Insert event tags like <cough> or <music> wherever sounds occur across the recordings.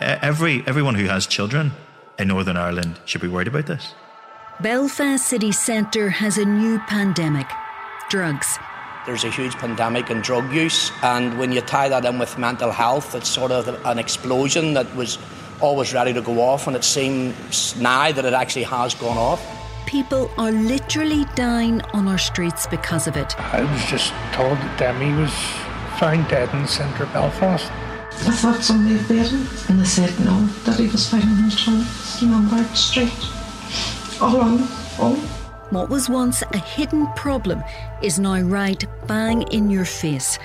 Every everyone who has children in Northern Ireland should be worried about this. Belfast city centre has a new pandemic drugs. There's a huge pandemic in drug use, and when you tie that in with mental health, it's sort of an explosion that was always ready to go off, and it seems now that it actually has gone off. People are literally dying on our streets because of it. I was just told that Demi was found dead in the centre of Belfast. I thought somebody had beat him, and they said no, that he was found in his house in Lombard Street, all on his own. What was once a hidden problem is now right bang in your face.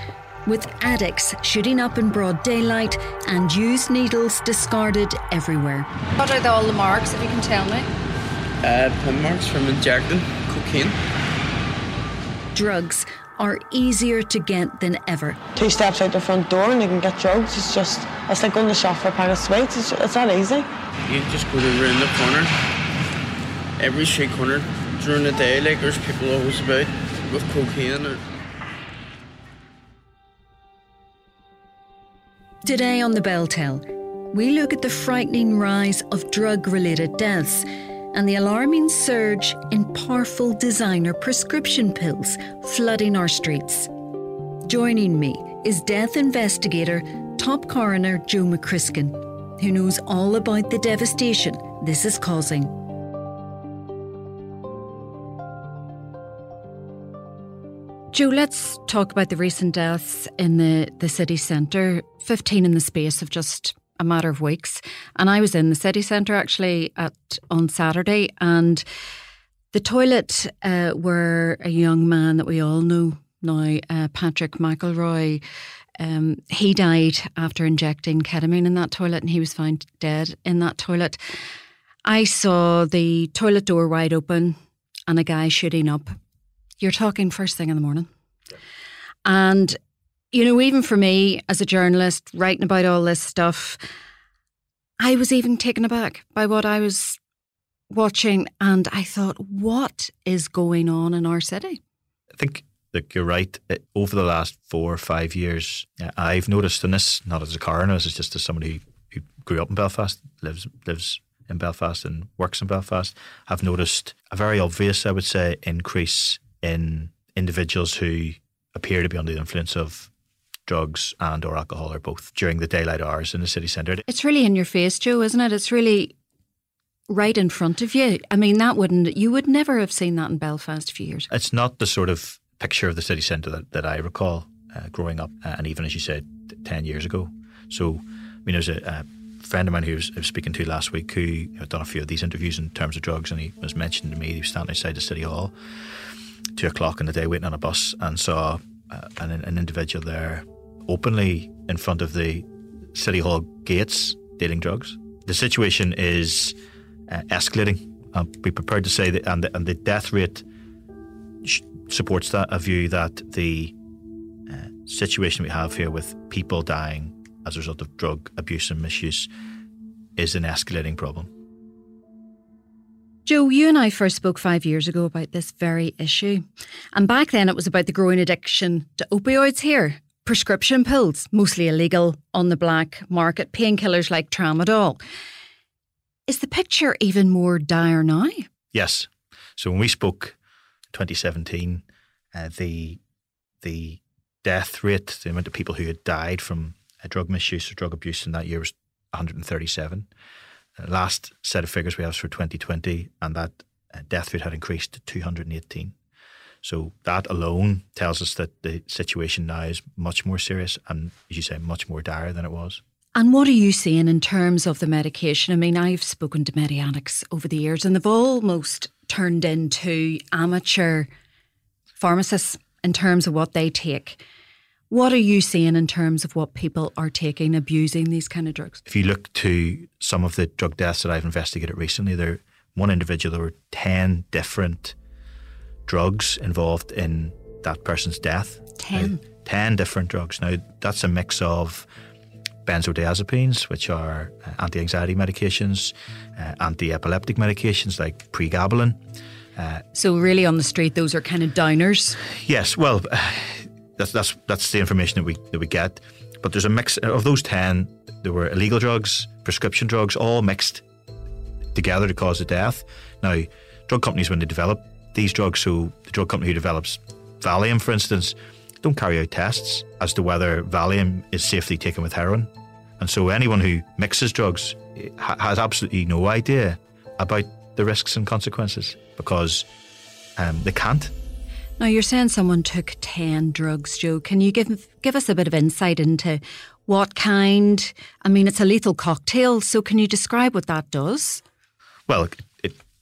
With addicts shooting up in broad daylight and used needles discarded everywhere. What are the, all the marks, if you can tell me? Uh, pin marks from injecting cocaine. Drugs are easier to get than ever. Two steps out the front door and you can get drugs. It's just, it's like going to shop for a pack of sweets. It's, it's that easy. You just go to around the corner, every street corner during the day, like there's people always about with cocaine or. Today on the Bell Tell, we look at the frightening rise of drug related deaths and the alarming surge in powerful designer prescription pills flooding our streets. Joining me is death investigator, top coroner Joe McCrisken, who knows all about the devastation this is causing. Joe, let's talk about the recent deaths in the, the city centre. 15 in the space of just a matter of weeks. And I was in the city centre actually at on Saturday, and the toilet uh, where a young man that we all know now, uh, Patrick McElroy, um, he died after injecting ketamine in that toilet, and he was found dead in that toilet. I saw the toilet door wide open and a guy shooting up. You're talking first thing in the morning. And you know, even for me as a journalist writing about all this stuff, I was even taken aback by what I was watching. And I thought, what is going on in our city? I think that you're right. Uh, over the last four or five years, uh, I've noticed, and this not as a coroner, this is just as somebody who grew up in Belfast, lives lives in Belfast and works in Belfast, I've noticed a very obvious, I would say, increase in individuals who appear to be under the influence of drugs and or alcohol or both during the daylight hours in the city centre. It's really in your face, Joe, isn't it? It's really right in front of you. I mean, that wouldn't you would never have seen that in Belfast a few years. It's not the sort of picture of the city centre that, that I recall uh, growing up, uh, and even as you said, ten years ago. So, I mean, there's a, a friend of mine who was, I was speaking to last week who you know, done a few of these interviews in terms of drugs, and he was mentioning to me he was standing outside the city hall, two o'clock in the day, waiting on a bus, and saw uh, an, an individual there openly in front of the City Hall gates dealing drugs. The situation is uh, escalating. I'll be prepared to say that, and the, and the death rate sh- supports that a view that the uh, situation we have here with people dying as a result of drug abuse and misuse is an escalating problem. Joe, you and I first spoke five years ago about this very issue. And back then it was about the growing addiction to opioids here. Prescription pills, mostly illegal on the black market, painkillers like tramadol. Is the picture even more dire now? Yes. So when we spoke 2017, uh, the the death rate, the amount of people who had died from uh, drug misuse or drug abuse in that year was 137. Uh, last set of figures we have for 2020, and that uh, death rate had increased to 218. So that alone tells us that the situation now is much more serious and, as you say, much more dire than it was. And what are you seeing in terms of the medication? I mean, I've spoken to medianics over the years, and they've almost turned into amateur pharmacists in terms of what they take. What are you seeing in terms of what people are taking, abusing these kind of drugs? If you look to some of the drug deaths that I've investigated recently, there one individual there were ten different drugs involved in that person's death. Ten. Now, ten different drugs. Now that's a mix of benzodiazepines, which are uh, anti-anxiety medications, uh, anti-epileptic medications like pregabalin. Uh, so really, on the street, those are kind of downers. Yes, well, that's that's that's the information that we that we get. But there's a mix of those ten. There were illegal drugs, prescription drugs, all mixed together to cause a death. Now, drug companies when they develop these drugs, so the drug company who develops Valium, for instance, don't carry out tests as to whether Valium is safely taken with heroin. And so anyone who mixes drugs has absolutely no idea about the risks and consequences because um, they can't. Now you're saying someone took ten drugs, Joe. Can you give give us a bit of insight into what kind? I mean, it's a lethal cocktail, so can you describe what that does? Well,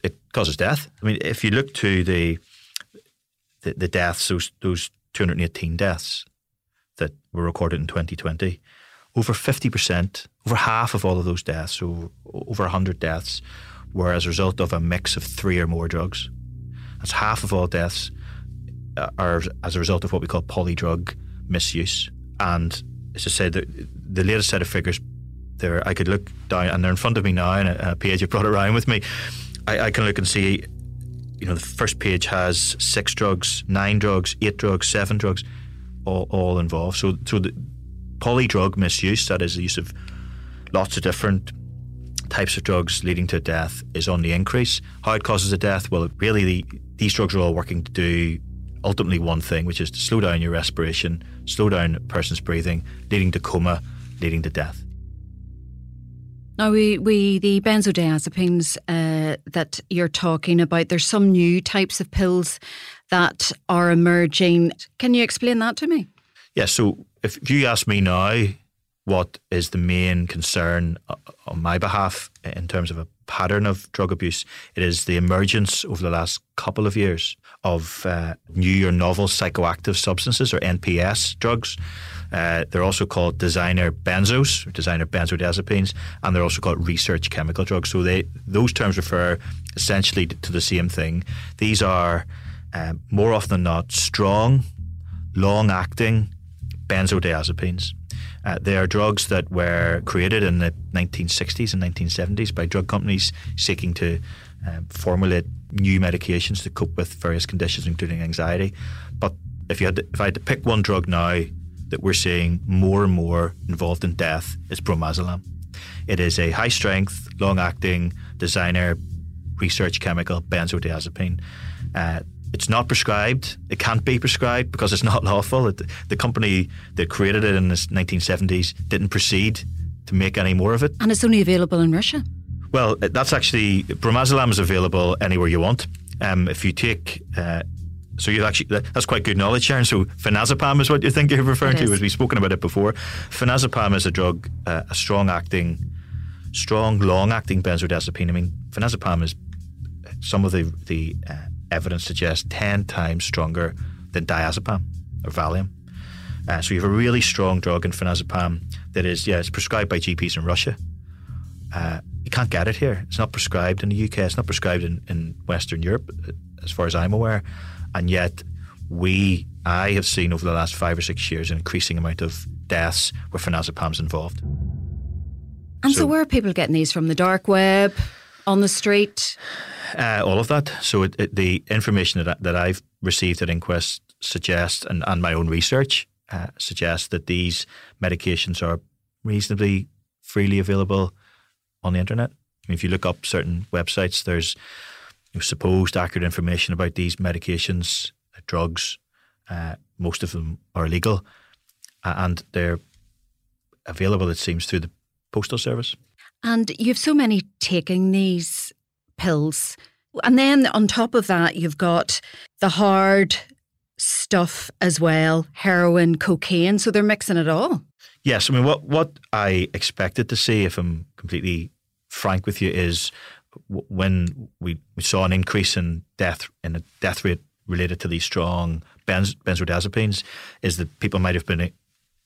it causes death. I mean, if you look to the the, the deaths, those those 218 deaths that were recorded in 2020, over 50%, over half of all of those deaths, so over 100 deaths, were as a result of a mix of three or more drugs. That's half of all deaths uh, are as a result of what we call polydrug misuse. And as I said, the, the latest set of figures there, I could look down, and they're in front of me now, and a, a page I've brought around with me. I, I can look and see you know, the first page has six drugs, nine drugs, eight drugs, seven drugs, all, all involved. So, so the polydrug misuse, that is the use of lots of different types of drugs leading to death, is on the increase. How it causes a death? Well, really, the, these drugs are all working to do ultimately one thing, which is to slow down your respiration, slow down a person's breathing, leading to coma, leading to death. Now, we, we the benzodiazepines uh, that you're talking about, there's some new types of pills that are emerging. Can you explain that to me? Yeah, so if you ask me now what is the main concern uh, on my behalf in terms of a pattern of drug abuse, it is the emergence over the last couple of years of uh, new or novel psychoactive substances or NPS drugs uh, they're also called designer benzos, designer benzodiazepines, and they're also called research chemical drugs. So they those terms refer essentially to the same thing. These are uh, more often than not strong, long-acting benzodiazepines. Uh, they are drugs that were created in the 1960s and 1970s by drug companies seeking to uh, formulate new medications to cope with various conditions, including anxiety. But if you had to, if I had to pick one drug now that we're seeing more and more involved in death is bromazolam. It is a high strength, long acting designer research chemical benzodiazepine. Uh, it's not prescribed. It can't be prescribed because it's not <laughs> lawful. It, the company that created it in the 1970s didn't proceed to make any more of it. And it's only available in Russia? Well, that's actually, bromazolam is available anywhere you want. Um, if you take uh, so you actually that's quite good knowledge, Sharon. So phenazepam is what you think you're referring to, as we've spoken about it before. Phenazepam is a drug, uh, a strong acting, strong long acting benzodiazepine. I mean, phenazepam is some of the the uh, evidence suggests ten times stronger than diazepam or Valium. Uh, so you have a really strong drug in phenazepam that is, yeah, it's prescribed by GPs in Russia. Uh, you can't get it here. It's not prescribed in the UK. It's not prescribed in, in Western Europe, uh, as far as I'm aware. And yet, we, I have seen over the last five or six years an increasing amount of deaths where phenazepam's involved. And so, so, where are people getting these from? The dark web, on the street? Uh, all of that. So it, it, the information that, that I've received at Inquest suggests, and, and my own research uh, suggests that these medications are reasonably freely available on the internet. I mean, if you look up certain websites, there's supposed accurate information about these medications, uh, drugs, uh, most of them are illegal, and they're available, it seems, through the postal service. And you have so many taking these pills. And then on top of that, you've got the hard stuff as well heroin, cocaine. So they're mixing it all. Yes. I mean, what, what I expected to see, if I'm completely frank with you, is when we, we saw an increase in death in a death rate related to these strong benz, benzodiazepines, is that people might have been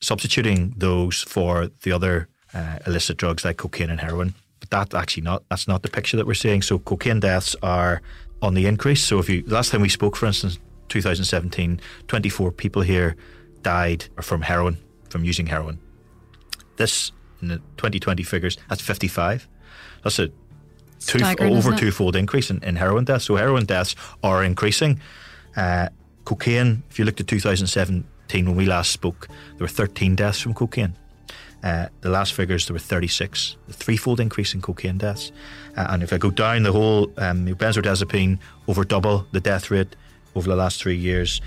substituting those for the other uh, illicit drugs like cocaine and heroin. But that actually not that's not the picture that we're seeing. So cocaine deaths are on the increase. So if you last time we spoke, for instance, 2017, 24 people here died from heroin from using heroin. This in the 2020 figures that's 55. That's a two, over twofold increase in, in heroin deaths. So heroin deaths are increasing. Uh, cocaine, if you looked at 2017 when we last spoke, there were 13 deaths from cocaine. Uh, the last figures, there were 36, a threefold increase in cocaine deaths. Uh, and if I go down the whole, um, benzodiazepine over double the death rate over the last three years.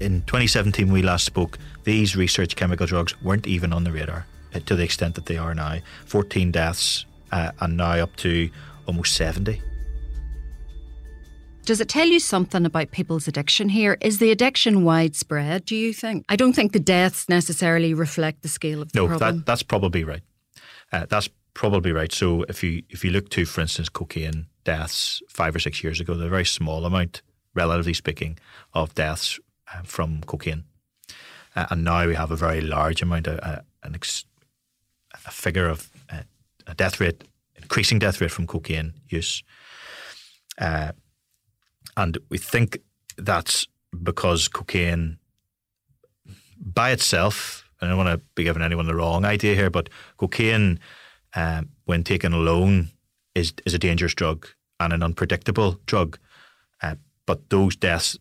In 2017, when we last spoke, these research chemical drugs weren't even on the radar uh, to the extent that they are now. 14 deaths, uh, and now up to almost 70. Does it tell you something about people's addiction here? Is the addiction widespread, do you think? I don't think the deaths necessarily reflect the scale of the no, problem. No, that, that's probably right. Uh, that's probably right. So if you if you look to, for instance, cocaine deaths five or six years ago, they're a very small amount, relatively speaking, of deaths uh, from cocaine. Uh, and now we have a very large amount, uh, an ex- a figure of uh, a death rate, increasing death rate from cocaine use. Uh, and we think that's because cocaine by itself, I don't want to be giving anyone the wrong idea here, but cocaine, um, when taken alone, is, is a dangerous drug and an unpredictable drug. Uh, but those deaths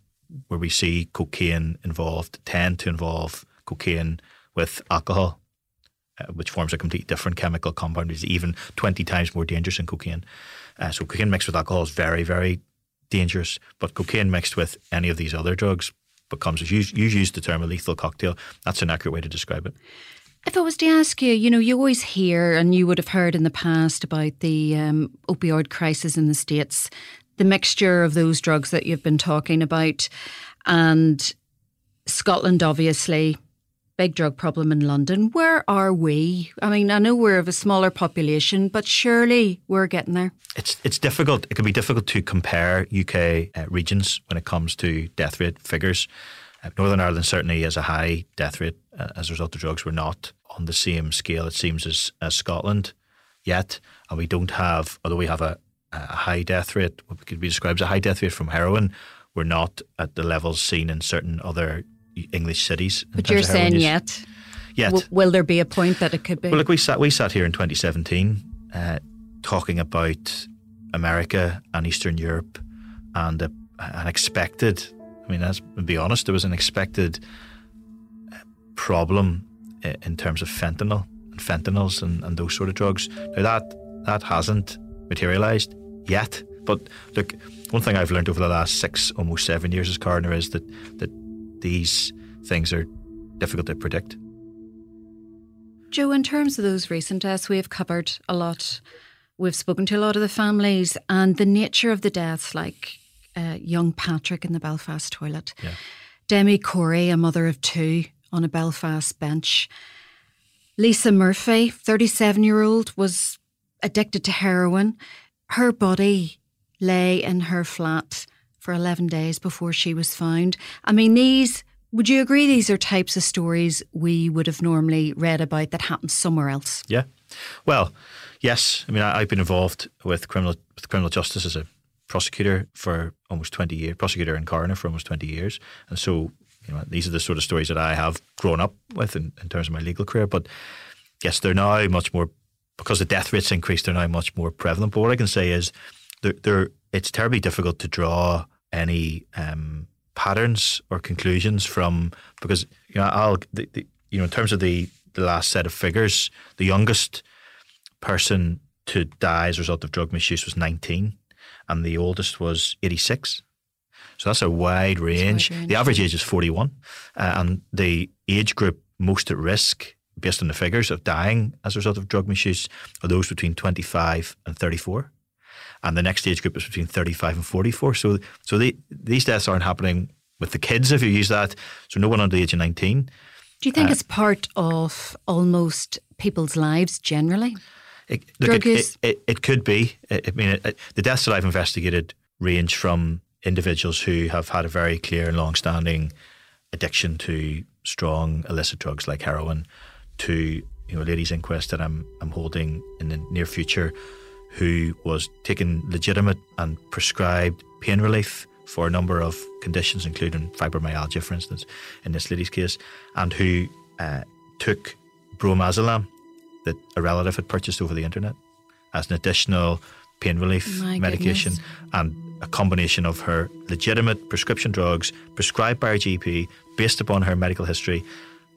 where we see cocaine involved tend to involve cocaine with alcohol, uh, which forms a completely different chemical compound, is even 20 times more dangerous than cocaine. Uh, so cocaine mixed with alcohol is very, very dangerous. But cocaine mixed with any of these other drugs becomes, you, you used the term a lethal cocktail. That's an accurate way to describe it. If I was to ask you, you know, you always hear, and you would have heard in the past about the um, opioid crisis in the States, the mixture of those drugs that you've been talking about, and Scotland, obviously, big drug problem in London. Where are we? I mean, I know we're of a smaller population, but surely we're getting there. It's it's difficult. It can be difficult to compare UK uh, regions when it comes to death rate figures. Uh, Northern Ireland certainly has a high death rate uh, as a result of drugs. We're not on the same scale, it seems, as, as Scotland yet, and we don't have, although we have a, a high death rate, what could be described as a high death rate from heroin. We're not at the levels seen in certain other English cities. But you're saying yet? Yet. W- will there be a point that it could be? Well, look, we sat we sat here in 2017 uh, talking about America and Eastern Europe and a, an expected. I mean, let's be honest. There was an expected uh, problem uh, in terms of fentanyl and fentanyls and, and those sort of drugs. Now that that hasn't materialised yet. But look, one thing I've learned over the last six, almost seven years as coroner is that that these things are difficult to predict. Joe, in terms of those recent deaths, we have covered a lot. We've spoken to a lot of the families and the nature of the deaths, like uh, young Patrick in the Belfast toilet, yeah. Demi Corey, a mother of two, on a Belfast bench. Lisa Murphy, 37 year old, was addicted to heroin. Her body lay in her flat for 11 days before she was found. I mean, these, would you agree these are types of stories we would have normally read about that happened somewhere else? Yeah. Well, yes. I mean, I, have been involved with criminal with criminal justice as a prosecutor for almost 20 years, prosecutor and coroner for almost 20 years. And so, you know, these are the sort of stories that I have grown up with in, in terms of my legal career. But yes, they're now much more, because the death rates increased, they're now much more prevalent. But what I can say is they're, they're it's terribly difficult to draw any um, patterns or conclusions from because you know I'll the, the, you know in terms of the the last set of figures, the youngest person to die as a result of drug misuse was 19, and the oldest was 86. So that's a wide range. range, the average age is 41, uh, and the age group most at risk, based on the figures of dying as a result of drug misuse, are those between 25 and 34. And the next age group is between 35 and 44. So, so they, these deaths aren't happening with the kids, if you use that. So no one under the age of 19. Do you think Uh, it's part of almost people's lives generally? It, Drug it, it, it, could be. I mean, the deaths that I've investigated range from individuals who have had a very clear and long-standing addiction to strong illicit drugs like heroin, to you know, a ladies' inquest that I'm I'm holding in the near future, who was taking legitimate and prescribed pain relief for a number of conditions, including fibromyalgia, for instance, in this lady's case, and who uh, took bromazolam that a relative had purchased over the internet as an additional pain relief My medication goodness. and a combination of her legitimate prescription drugs prescribed by her GP based upon her medical history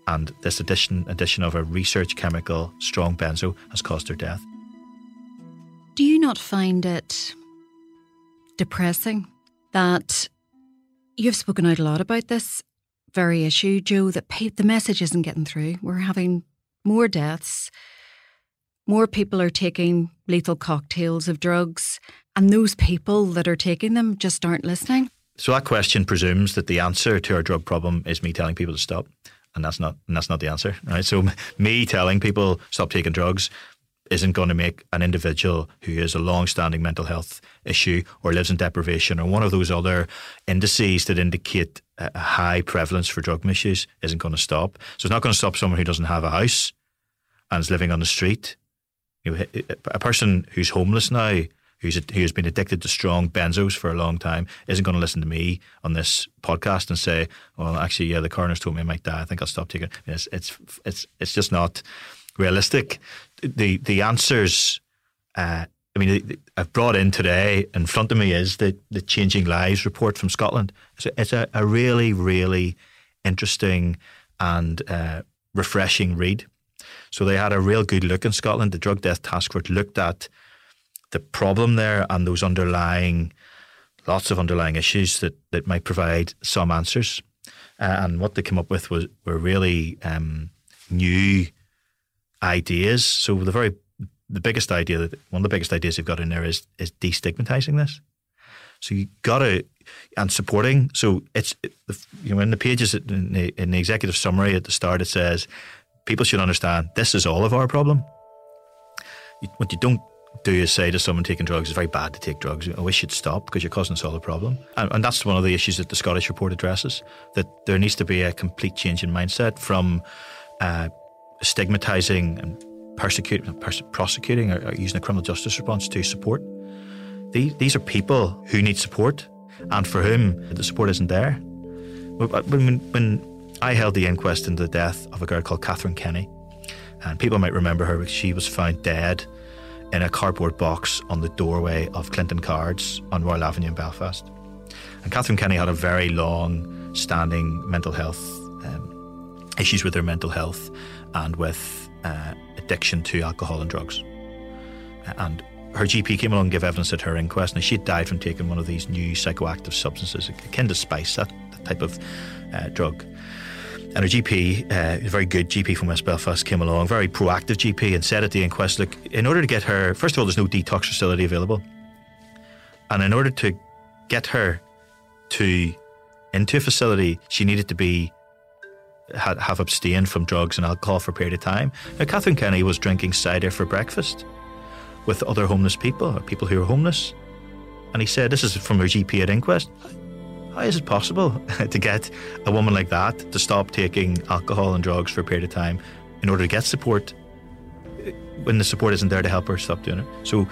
and this addition addition of a research chemical strong benzo has caused her death. Do you not find it depressing that you've spoken out a lot about this very issue, Joe, that pe- the message isn't getting through? We're having more deaths, more people are taking lethal cocktails of drugs, and those people that are taking them just aren't listening. So that question presumes that the answer to our drug problem is me telling people to stop, and that's not and that's not the answer, right? So <laughs> me telling people stop taking drugs isn't going to make an individual who has a long-standing mental health issue or lives in deprivation or one of those other indices that indicate a high prevalence for drug misuse isn't going to stop. So it's not going to stop someone who doesn't have a house and is living on the street. You know, a person who's homeless now, who's who has been addicted to strong benzos for a long time, isn't going to listen to me on this podcast and say, "Well, actually, yeah, the coroner's told me I might die. I think I'll stop taking." it." It's it's it's it's just not realistic. The the answers. Uh, I mean, I've brought in today in front of me is the the Changing Lives report from Scotland. A, it's a, a really really interesting and uh, refreshing read. So they had a real good look in Scotland. The Drug Death Task Force looked at the problem there and those underlying, lots of underlying issues that, that might provide some answers. Uh, and what they came up with was were really um, new ideas. So the very the biggest idea that one of the biggest ideas they've got in there is is destigmatizing this. So you got to and supporting. So it's you know in the pages in the, in the executive summary at the start it says people should understand this is all of our problem. What you don't do is say to someone taking drugs it's very bad to take drugs. I wish you'd stop because you're causing us all a problem. And, and that's one of the issues that the Scottish report addresses. That there needs to be a complete change in mindset from uh, stigmatizing and persecuting, pers- prosecuting, or, or using a criminal justice response to support. These, these are people who need support and for whom the support isn't there. When, when I held the inquest into the death of a girl called Catherine Kenny, and people might remember her because she was found dead in a cardboard box on the doorway of Clinton Cards on Royal Avenue in Belfast. And Catherine Kenny had a very long standing mental health um, issues with her mental health and with uh, addiction to alcohol and drugs. And her GP came along and gave evidence at her inquest, and she had died from taking one of these new psychoactive substances, akin to spice, that, that type of uh, drug. And her GP, uh, a very good GP from West Belfast, came along, very proactive GP, and said at the inquest, look, in order to get her, first of all, there's no detox facility available. And in order to get her to into a facility, she needed to be ha- have abstained from drugs and alcohol for a period of time. Now, Catherine Kenny was drinking cider for breakfast with other homeless people, or people who were homeless. And he said, This is from her GP at inquest. How is it possible <laughs> to get a woman like that to stop taking alcohol and drugs for a period of time in order to get support when the support isn't there to help her stop doing it? So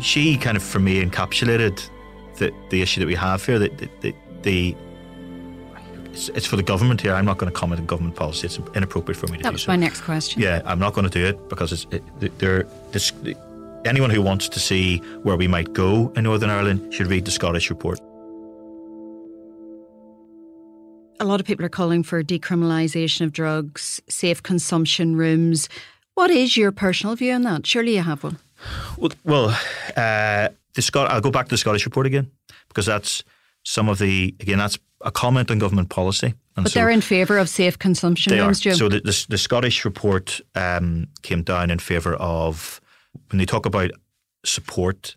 she kind of, for me, encapsulated the, the issue that we have here. That the it's, it's for the government here. I'm not going to comment on government policy. It's inappropriate for me to That do was so. my next question. Yeah, I'm not going to do it because it's it, they're this, anyone who wants to see where we might go in Northern Ireland should read the Scottish report. A lot of people are calling for decriminalisation of drugs, safe consumption rooms. What is your personal view on that? Surely you have one. Well, well uh, the Scot- I'll go back to the Scottish report again because that's some of the again that's a comment on government policy. And but so they're in favour of safe consumption they rooms, Joe. So the, the, the Scottish report um, came down in favour of when they talk about support.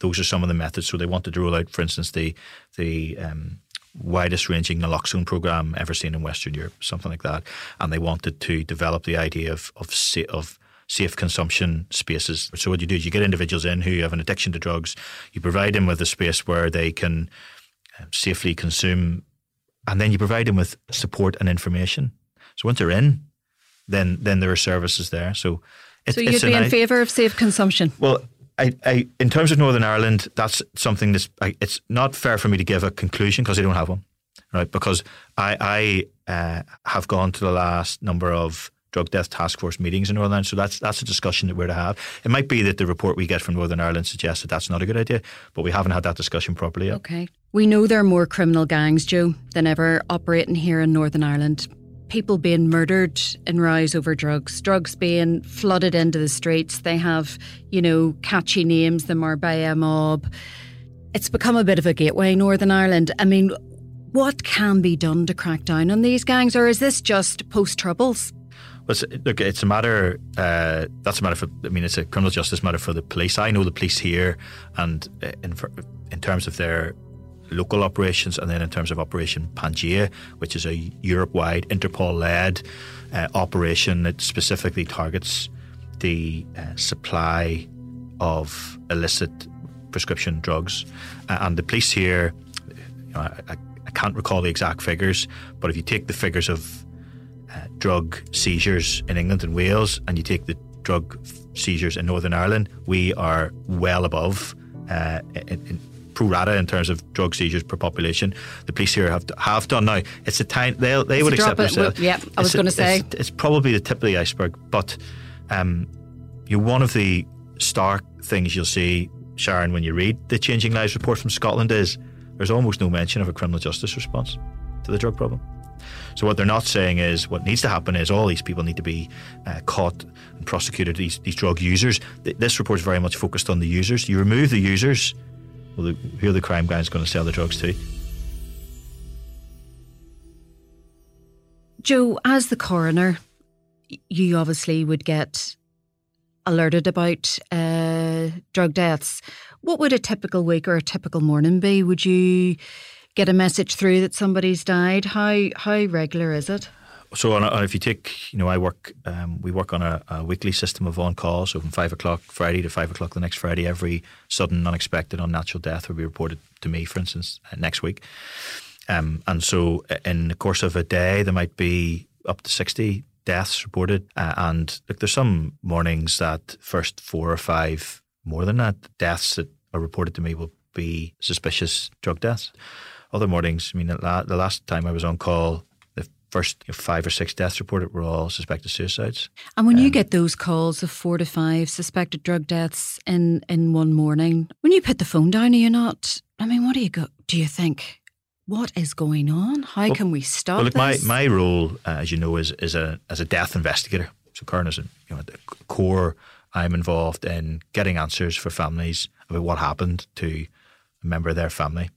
Those are some of the methods. So they wanted to roll out, for instance, the the um, widest ranging naloxone program ever seen in Western Europe, something like that. And they wanted to develop the idea of of of safe consumption spaces. So what you do is you get individuals in who have an addiction to drugs, you provide them with a space where they can safely consume, and then you provide them with support and information. So once they're in, then then there are services there. So it, so you'd be in favour of safe consumption. Well, I, I, in terms of Northern Ireland, that's something that's. I, it's not fair for me to give a conclusion because I don't have one, right? Because I, I uh, have gone to the last number of drug death task force meetings in Northern Ireland, so that's that's a discussion that we're to have. It might be that the report we get from Northern Ireland suggests that that's not a good idea, but we haven't had that discussion properly yet. Okay, we know there are more criminal gangs, Joe, than ever operating here in Northern Ireland people being murdered in rows over drugs, drugs being flooded into the streets. They have, you know, catchy names, the Marbella mob. It's become a bit of a gateway, Northern Ireland. I mean, what can be done to crack down on these gangs, or is this just post troubles? Well, look, it's a matter. Uh, that's a matter for. I mean, it's a criminal justice matter for the police. I know the police here, and uh, in in terms of their local operations, and then in terms of Operation Pangea, which is a Europe wide Interpol led uh, operation that specifically targets the uh, supply of illicit prescription drugs. And the police here, you know, I, I, can't recall the exact figures, but if you take the figures of uh, drug seizures in England and Wales and you take the drug seizures in Northern Ireland, we are well above uh, in, in, pro rata in terms of drug seizures per population. The police here have have done now. It's a time they they would accept it. Yeah, I was going to say it's, it's, probably the tip of the iceberg, but um, you one of the stark things you'll see, Sharon, when you read the Changing Lives report from Scotland is there's almost no mention of a criminal justice response to the drug problem. So what they're not saying is what needs to happen is all these people need to be uh, caught and prosecuted. These these drug users. This report is very much focused on the users. You remove the users, well, the, who are the crime gangs going to sell the drugs to? Joe, as the coroner, you obviously would get alerted about uh, drug deaths. What would a typical week or a typical morning be? Would you get a message through that somebody's died? How how regular is it? so on a, if you take, you know, I work, um, we work on a, a, weekly system of on call. So from five o'clock Friday to five o'clock the next Friday, every sudden, unexpected, unnatural death will be reported to me, for instance, uh, next week. Um, and so uh, in the course of a day, there might be up to 60 deaths reported. Uh, and look, there's some mornings that first four or five, more than that, deaths that are reported to me will be suspicious drug deaths. Other mornings, I mean, the last time I was on call, the first five or six deaths reported were all suspected suicides. And when um, you get those calls of four to five suspected drug deaths in, in one morning, when you put the phone down, are you not? I mean, what do you go? Do you think? What is going on? How well, can we stop well, look, this? My my role, uh, as you know, is is a as a death investigator. So, coroner's, you know, at the core, I'm involved in getting answers for families about what happened to a member of their family.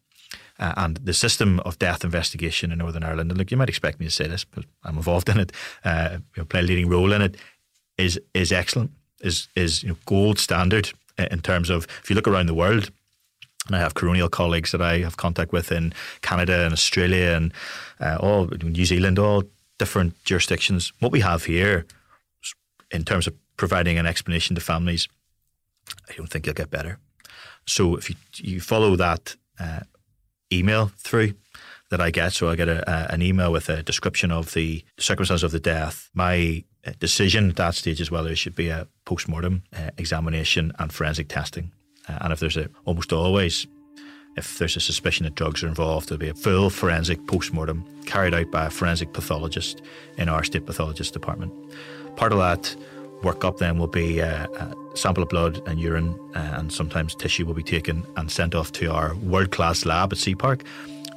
Uh, and the system of death investigation in Northern Ireland, and look, you might expect me to say this, but I'm involved in it, uh, you know, play a leading role in it, is is excellent, is is you know, gold standard in terms of if you look around the world, and I have coronial colleagues that I have contact with in Canada and Australia and uh, all New Zealand, all different jurisdictions. What we have here, in terms of providing an explanation to families, I don't think you'll get better. So if you you follow that uh, email through that I get. So I get a, a, an email with a description of the circumstances of the death. My uh, decision at that stage is whether it should be a post mortem uh, examination and forensic testing. Uh, and if there's a, almost always, if there's a suspicion that drugs are involved, there'll be a full forensic post mortem carried out by a forensic pathologist in our state pathologist department. Part of that workup then will be uh, a sample of blood and urine, uh, and sometimes tissue will be taken and sent off to our world class lab at Seapark,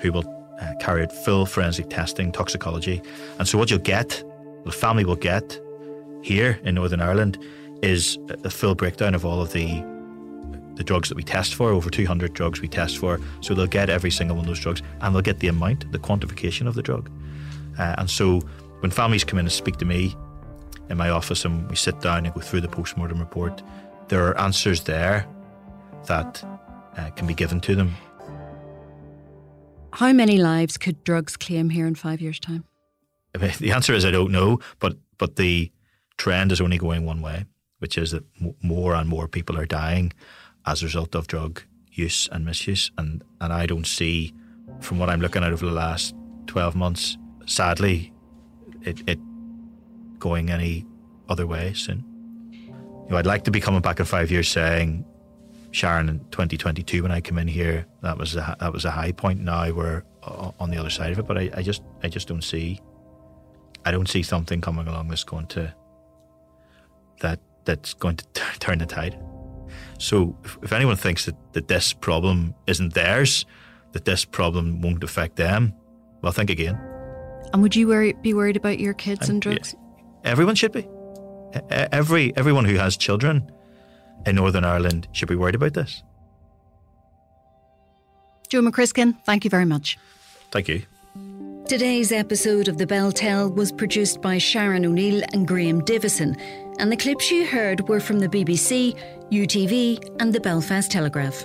who will uh, carry out full forensic testing, toxicology. And so, what you'll get, the family will get here in Northern Ireland, is a full breakdown of all of the the drugs that we test for, over 200 drugs we test for. So they'll get every single one of those drugs and they'll get the amount, the quantification of the drug. Uh, and so when families come in and speak to me in my office and we sit down and go through the post-mortem report, there are answers there that uh, can be given to them. How many lives could drugs claim here in five years' time? I mean, <laughs> the answer is I don't know, but but the trend is only going one way, which is that m- more and more people are dying as a result of drug use and misuse, and and I don't see, from what I'm looking at over the last twelve months, sadly, it, it going any other way soon. You know, I'd like to be coming back in five years saying, Sharon, in 2022 when I come in here, that was a, that was a high point. Now we're on the other side of it, but I, I just I just don't see I don't see something coming along that's going to that that's going to t- turn the tide. So if, if anyone thinks that, that this problem isn't theirs, that this problem won't affect them, well, think again. And would you worry, be worried about your kids and drugs? Everyone should be. Every everyone who has children in Northern Ireland should be worried about this. Joe McCrisken, thank you very much. Thank you. Today's episode of The Bell Tell was produced by Sharon O'Neill and Graham Davison, and the clips you heard were from the BBC, UTV, and the Belfast Telegraph.